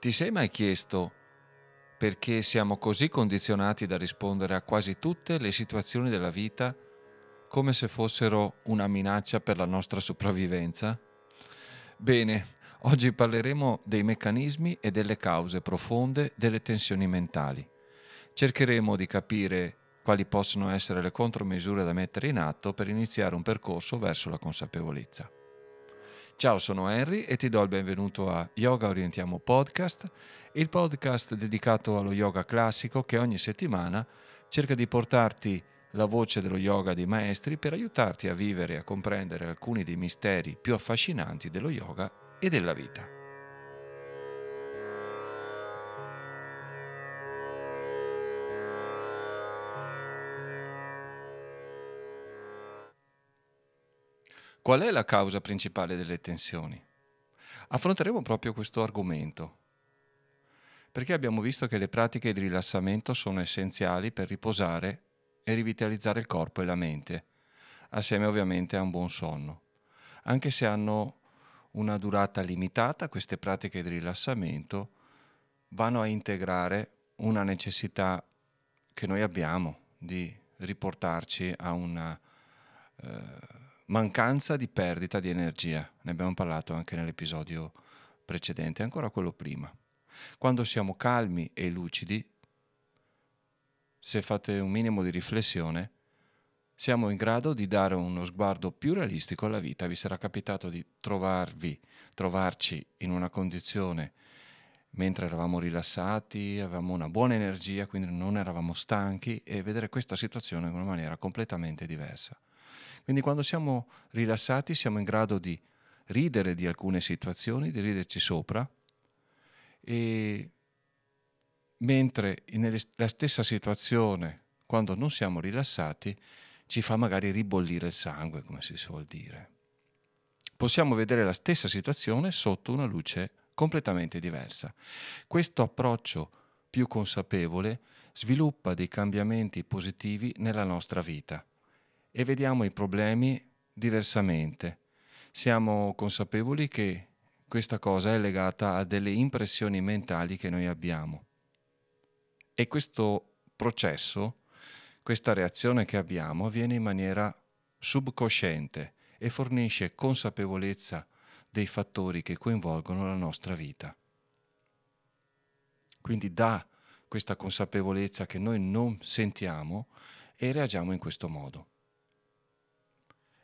Ti sei mai chiesto perché siamo così condizionati da rispondere a quasi tutte le situazioni della vita come se fossero una minaccia per la nostra sopravvivenza? Bene, oggi parleremo dei meccanismi e delle cause profonde delle tensioni mentali. Cercheremo di capire quali possono essere le contromisure da mettere in atto per iniziare un percorso verso la consapevolezza. Ciao, sono Henry e ti do il benvenuto a Yoga Orientiamo Podcast, il podcast dedicato allo yoga classico che ogni settimana cerca di portarti la voce dello yoga dei maestri per aiutarti a vivere e a comprendere alcuni dei misteri più affascinanti dello yoga e della vita. Qual è la causa principale delle tensioni? Affronteremo proprio questo argomento, perché abbiamo visto che le pratiche di rilassamento sono essenziali per riposare e rivitalizzare il corpo e la mente, assieme ovviamente a un buon sonno. Anche se hanno una durata limitata, queste pratiche di rilassamento vanno a integrare una necessità che noi abbiamo di riportarci a una... Eh, mancanza di perdita di energia. Ne abbiamo parlato anche nell'episodio precedente, ancora quello prima. Quando siamo calmi e lucidi, se fate un minimo di riflessione, siamo in grado di dare uno sguardo più realistico alla vita. Vi sarà capitato di trovarvi, trovarci in una condizione mentre eravamo rilassati, avevamo una buona energia, quindi non eravamo stanchi e vedere questa situazione in una maniera completamente diversa. Quindi quando siamo rilassati siamo in grado di ridere di alcune situazioni, di riderci sopra, e mentre nella stessa situazione, quando non siamo rilassati, ci fa magari ribollire il sangue, come si suol dire. Possiamo vedere la stessa situazione sotto una luce completamente diversa. Questo approccio più consapevole sviluppa dei cambiamenti positivi nella nostra vita e vediamo i problemi diversamente. Siamo consapevoli che questa cosa è legata a delle impressioni mentali che noi abbiamo. E questo processo, questa reazione che abbiamo avviene in maniera subconsciente e fornisce consapevolezza dei fattori che coinvolgono la nostra vita. Quindi dà questa consapevolezza che noi non sentiamo e reagiamo in questo modo.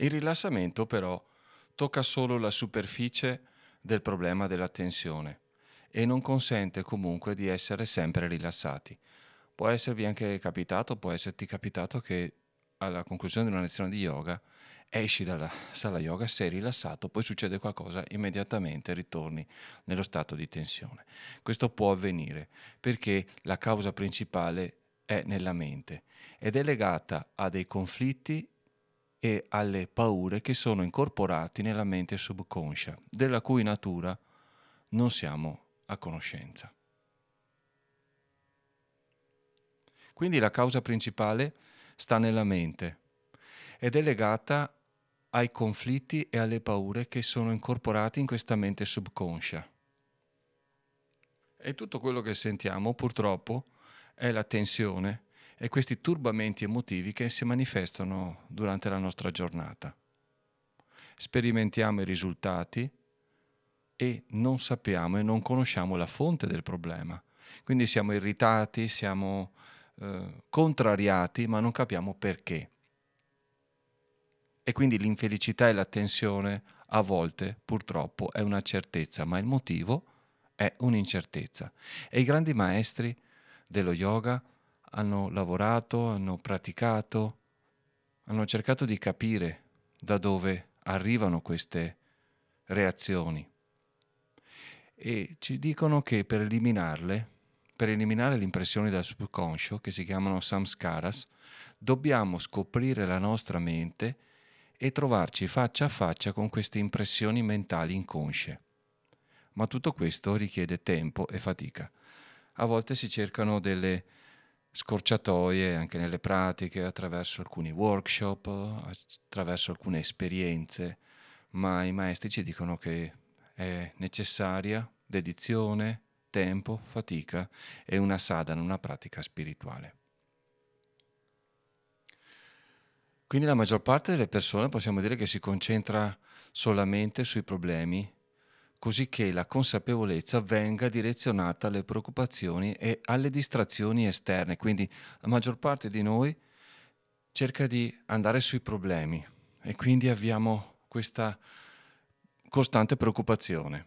Il rilassamento però tocca solo la superficie del problema della tensione e non consente comunque di essere sempre rilassati. Può esservi anche capitato, può esserti capitato che alla conclusione di una lezione di yoga esci dalla sala yoga, sei rilassato, poi succede qualcosa, immediatamente ritorni nello stato di tensione. Questo può avvenire perché la causa principale è nella mente ed è legata a dei conflitti e alle paure che sono incorporati nella mente subconscia, della cui natura non siamo a conoscenza. Quindi la causa principale sta nella mente ed è legata ai conflitti e alle paure che sono incorporati in questa mente subconscia. E tutto quello che sentiamo purtroppo è la tensione e questi turbamenti emotivi che si manifestano durante la nostra giornata. Sperimentiamo i risultati e non sappiamo e non conosciamo la fonte del problema. Quindi siamo irritati, siamo eh, contrariati, ma non capiamo perché. E quindi l'infelicità e la tensione a volte purtroppo è una certezza, ma il motivo è un'incertezza. E i grandi maestri dello yoga hanno lavorato, hanno praticato, hanno cercato di capire da dove arrivano queste reazioni. E ci dicono che per eliminarle, per eliminare le impressioni dal subconscio, che si chiamano samskaras, dobbiamo scoprire la nostra mente e trovarci faccia a faccia con queste impressioni mentali inconsce. Ma tutto questo richiede tempo e fatica. A volte si cercano delle scorciatoie anche nelle pratiche, attraverso alcuni workshop, attraverso alcune esperienze, ma i maestri ci dicono che è necessaria dedizione, tempo, fatica e una sadhana, una pratica spirituale. Quindi la maggior parte delle persone possiamo dire che si concentra solamente sui problemi, così che la consapevolezza venga direzionata alle preoccupazioni e alle distrazioni esterne. Quindi la maggior parte di noi cerca di andare sui problemi e quindi abbiamo questa costante preoccupazione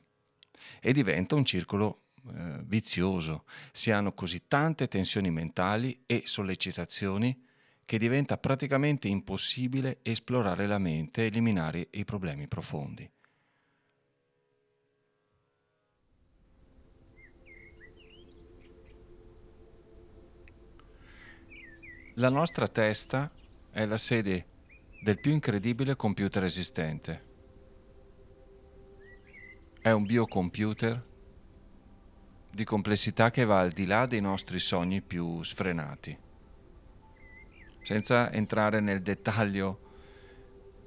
e diventa un circolo eh, vizioso. Si hanno così tante tensioni mentali e sollecitazioni che diventa praticamente impossibile esplorare la mente e eliminare i problemi profondi. La nostra testa è la sede del più incredibile computer esistente. È un biocomputer di complessità che va al di là dei nostri sogni più sfrenati senza entrare nel dettaglio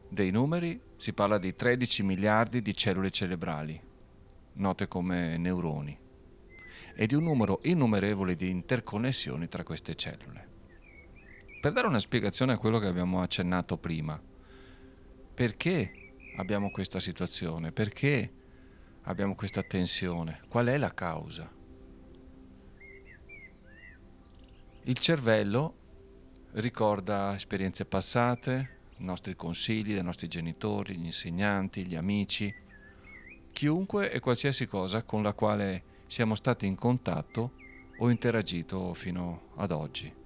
dei numeri, si parla di 13 miliardi di cellule cerebrali, note come neuroni, e di un numero innumerevole di interconnessioni tra queste cellule. Per dare una spiegazione a quello che abbiamo accennato prima, perché abbiamo questa situazione? Perché abbiamo questa tensione? Qual è la causa? Il cervello ricorda esperienze passate, i nostri consigli dei nostri genitori, gli insegnanti, gli amici, chiunque e qualsiasi cosa con la quale siamo stati in contatto o interagito fino ad oggi.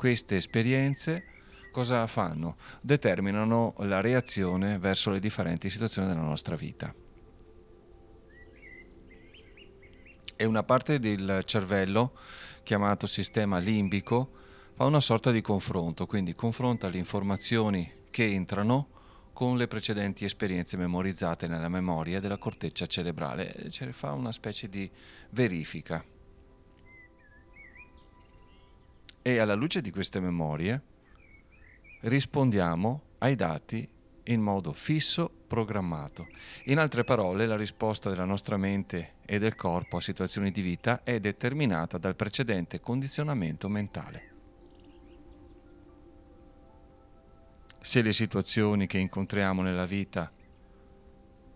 Queste esperienze cosa fanno? Determinano la reazione verso le differenti situazioni della nostra vita. E una parte del cervello, chiamato sistema limbico, fa una sorta di confronto, quindi confronta le informazioni che entrano con le precedenti esperienze memorizzate nella memoria della corteccia cerebrale, cioè fa una specie di verifica. E alla luce di queste memorie rispondiamo ai dati in modo fisso, programmato. In altre parole, la risposta della nostra mente e del corpo a situazioni di vita è determinata dal precedente condizionamento mentale. se le situazioni che incontriamo nella vita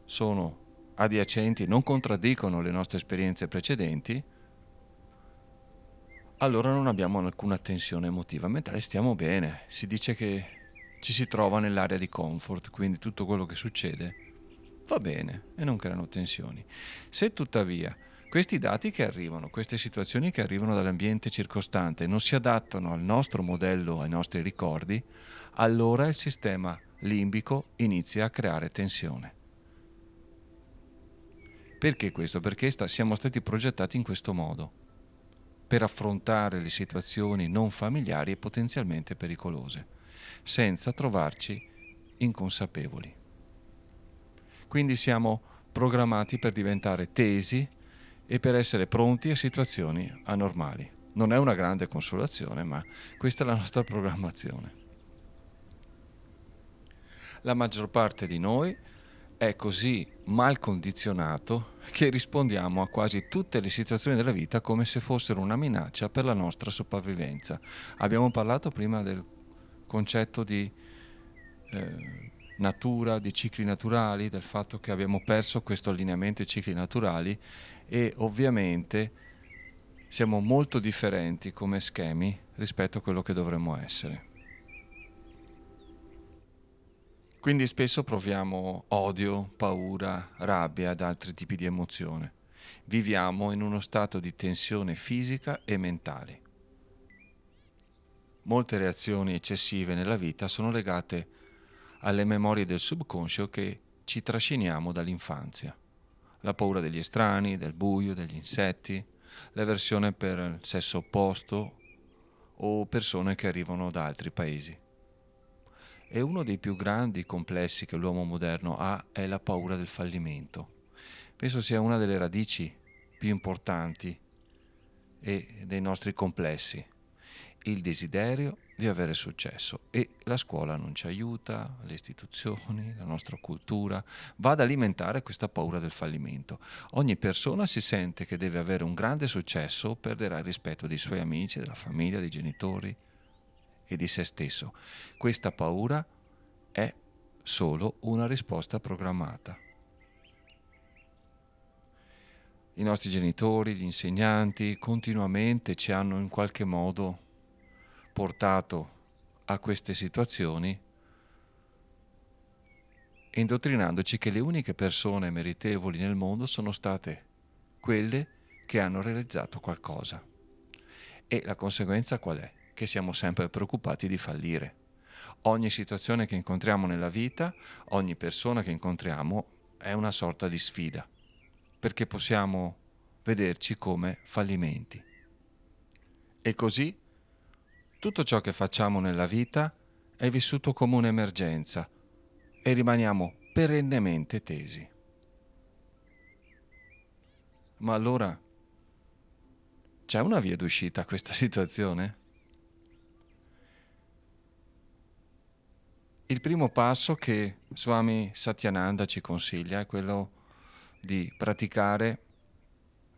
sono adiacenti, non contraddicono le nostre esperienze precedenti, allora non abbiamo alcuna tensione emotiva mentale, stiamo bene. Si dice che ci si trova nell'area di comfort, quindi tutto quello che succede va bene e non creano tensioni. Se tuttavia questi dati che arrivano, queste situazioni che arrivano dall'ambiente circostante non si adattano al nostro modello, ai nostri ricordi, allora il sistema limbico inizia a creare tensione. Perché questo? Perché sta, siamo stati progettati in questo modo, per affrontare le situazioni non familiari e potenzialmente pericolose, senza trovarci inconsapevoli. Quindi siamo programmati per diventare tesi e per essere pronti a situazioni anormali. Non è una grande consolazione, ma questa è la nostra programmazione. La maggior parte di noi è così mal condizionato che rispondiamo a quasi tutte le situazioni della vita come se fossero una minaccia per la nostra sopravvivenza. Abbiamo parlato prima del concetto di eh, natura, di cicli naturali, del fatto che abbiamo perso questo allineamento ai cicli naturali e ovviamente siamo molto differenti come schemi rispetto a quello che dovremmo essere. Quindi spesso proviamo odio, paura, rabbia ed altri tipi di emozione. Viviamo in uno stato di tensione fisica e mentale. Molte reazioni eccessive nella vita sono legate alle memorie del subconscio che ci trasciniamo dall'infanzia la paura degli estranei, del buio, degli insetti, l'avversione per il sesso opposto o persone che arrivano da altri paesi. E uno dei più grandi complessi che l'uomo moderno ha è la paura del fallimento. Penso sia una delle radici più importanti e dei nostri complessi, il desiderio di avere successo e la scuola non ci aiuta, le istituzioni, la nostra cultura va ad alimentare questa paura del fallimento. Ogni persona si sente che deve avere un grande successo perderà il rispetto dei suoi amici, della famiglia, dei genitori e di se stesso. Questa paura è solo una risposta programmata. I nostri genitori, gli insegnanti continuamente ci hanno in qualche modo portato a queste situazioni indottrinandoci che le uniche persone meritevoli nel mondo sono state quelle che hanno realizzato qualcosa. E la conseguenza qual è? Che siamo sempre preoccupati di fallire. Ogni situazione che incontriamo nella vita, ogni persona che incontriamo è una sorta di sfida, perché possiamo vederci come fallimenti. E così tutto ciò che facciamo nella vita è vissuto come un'emergenza e rimaniamo perennemente tesi. Ma allora c'è una via d'uscita a questa situazione? Il primo passo che Swami Satyananda ci consiglia è quello di praticare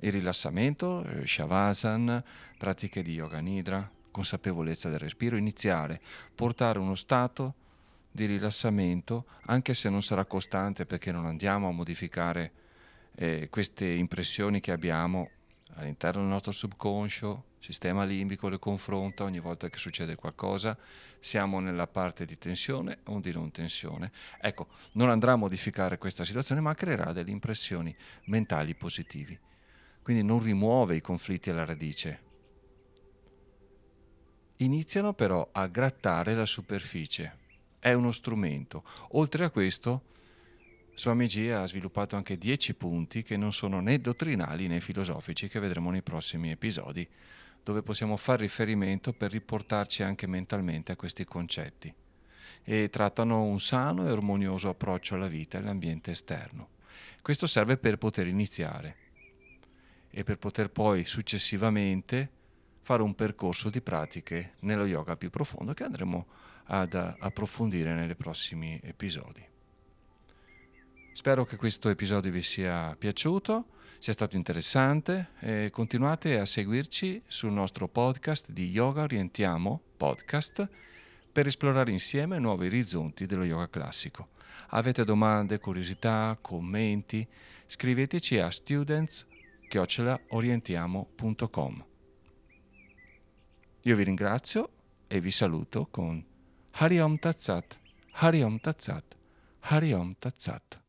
il rilassamento, eh, Shavasana, pratiche di Yoga Nidra, consapevolezza del respiro, iniziare, portare uno stato di rilassamento, anche se non sarà costante perché non andiamo a modificare eh, queste impressioni che abbiamo all'interno del nostro subconscio, sistema limbico le confronta ogni volta che succede qualcosa, siamo nella parte di tensione o di non tensione. Ecco, non andrà a modificare questa situazione, ma creerà delle impressioni mentali positive. Quindi non rimuove i conflitti alla radice, iniziano però a grattare la superficie. È uno strumento. Oltre a questo, Swamiji ha sviluppato anche 10 punti che non sono né dottrinali né filosofici, che vedremo nei prossimi episodi, dove possiamo fare riferimento per riportarci anche mentalmente a questi concetti. E trattano un sano e armonioso approccio alla vita e all'ambiente esterno. Questo serve per poter iniziare e per poter poi successivamente fare un percorso di pratiche nello yoga più profondo che andremo ad approfondire nei prossimi episodi. Spero che questo episodio vi sia piaciuto, sia stato interessante e continuate a seguirci sul nostro podcast di Yoga Orientiamo Podcast per esplorare insieme nuovi orizzonti dello yoga classico. Avete domande, curiosità, commenti? Scriveteci a students.orientiamo.com. Io vi ringrazio e vi saluto con Hariom Tazzat, Hariom Tazzat, Hariom Tazzat.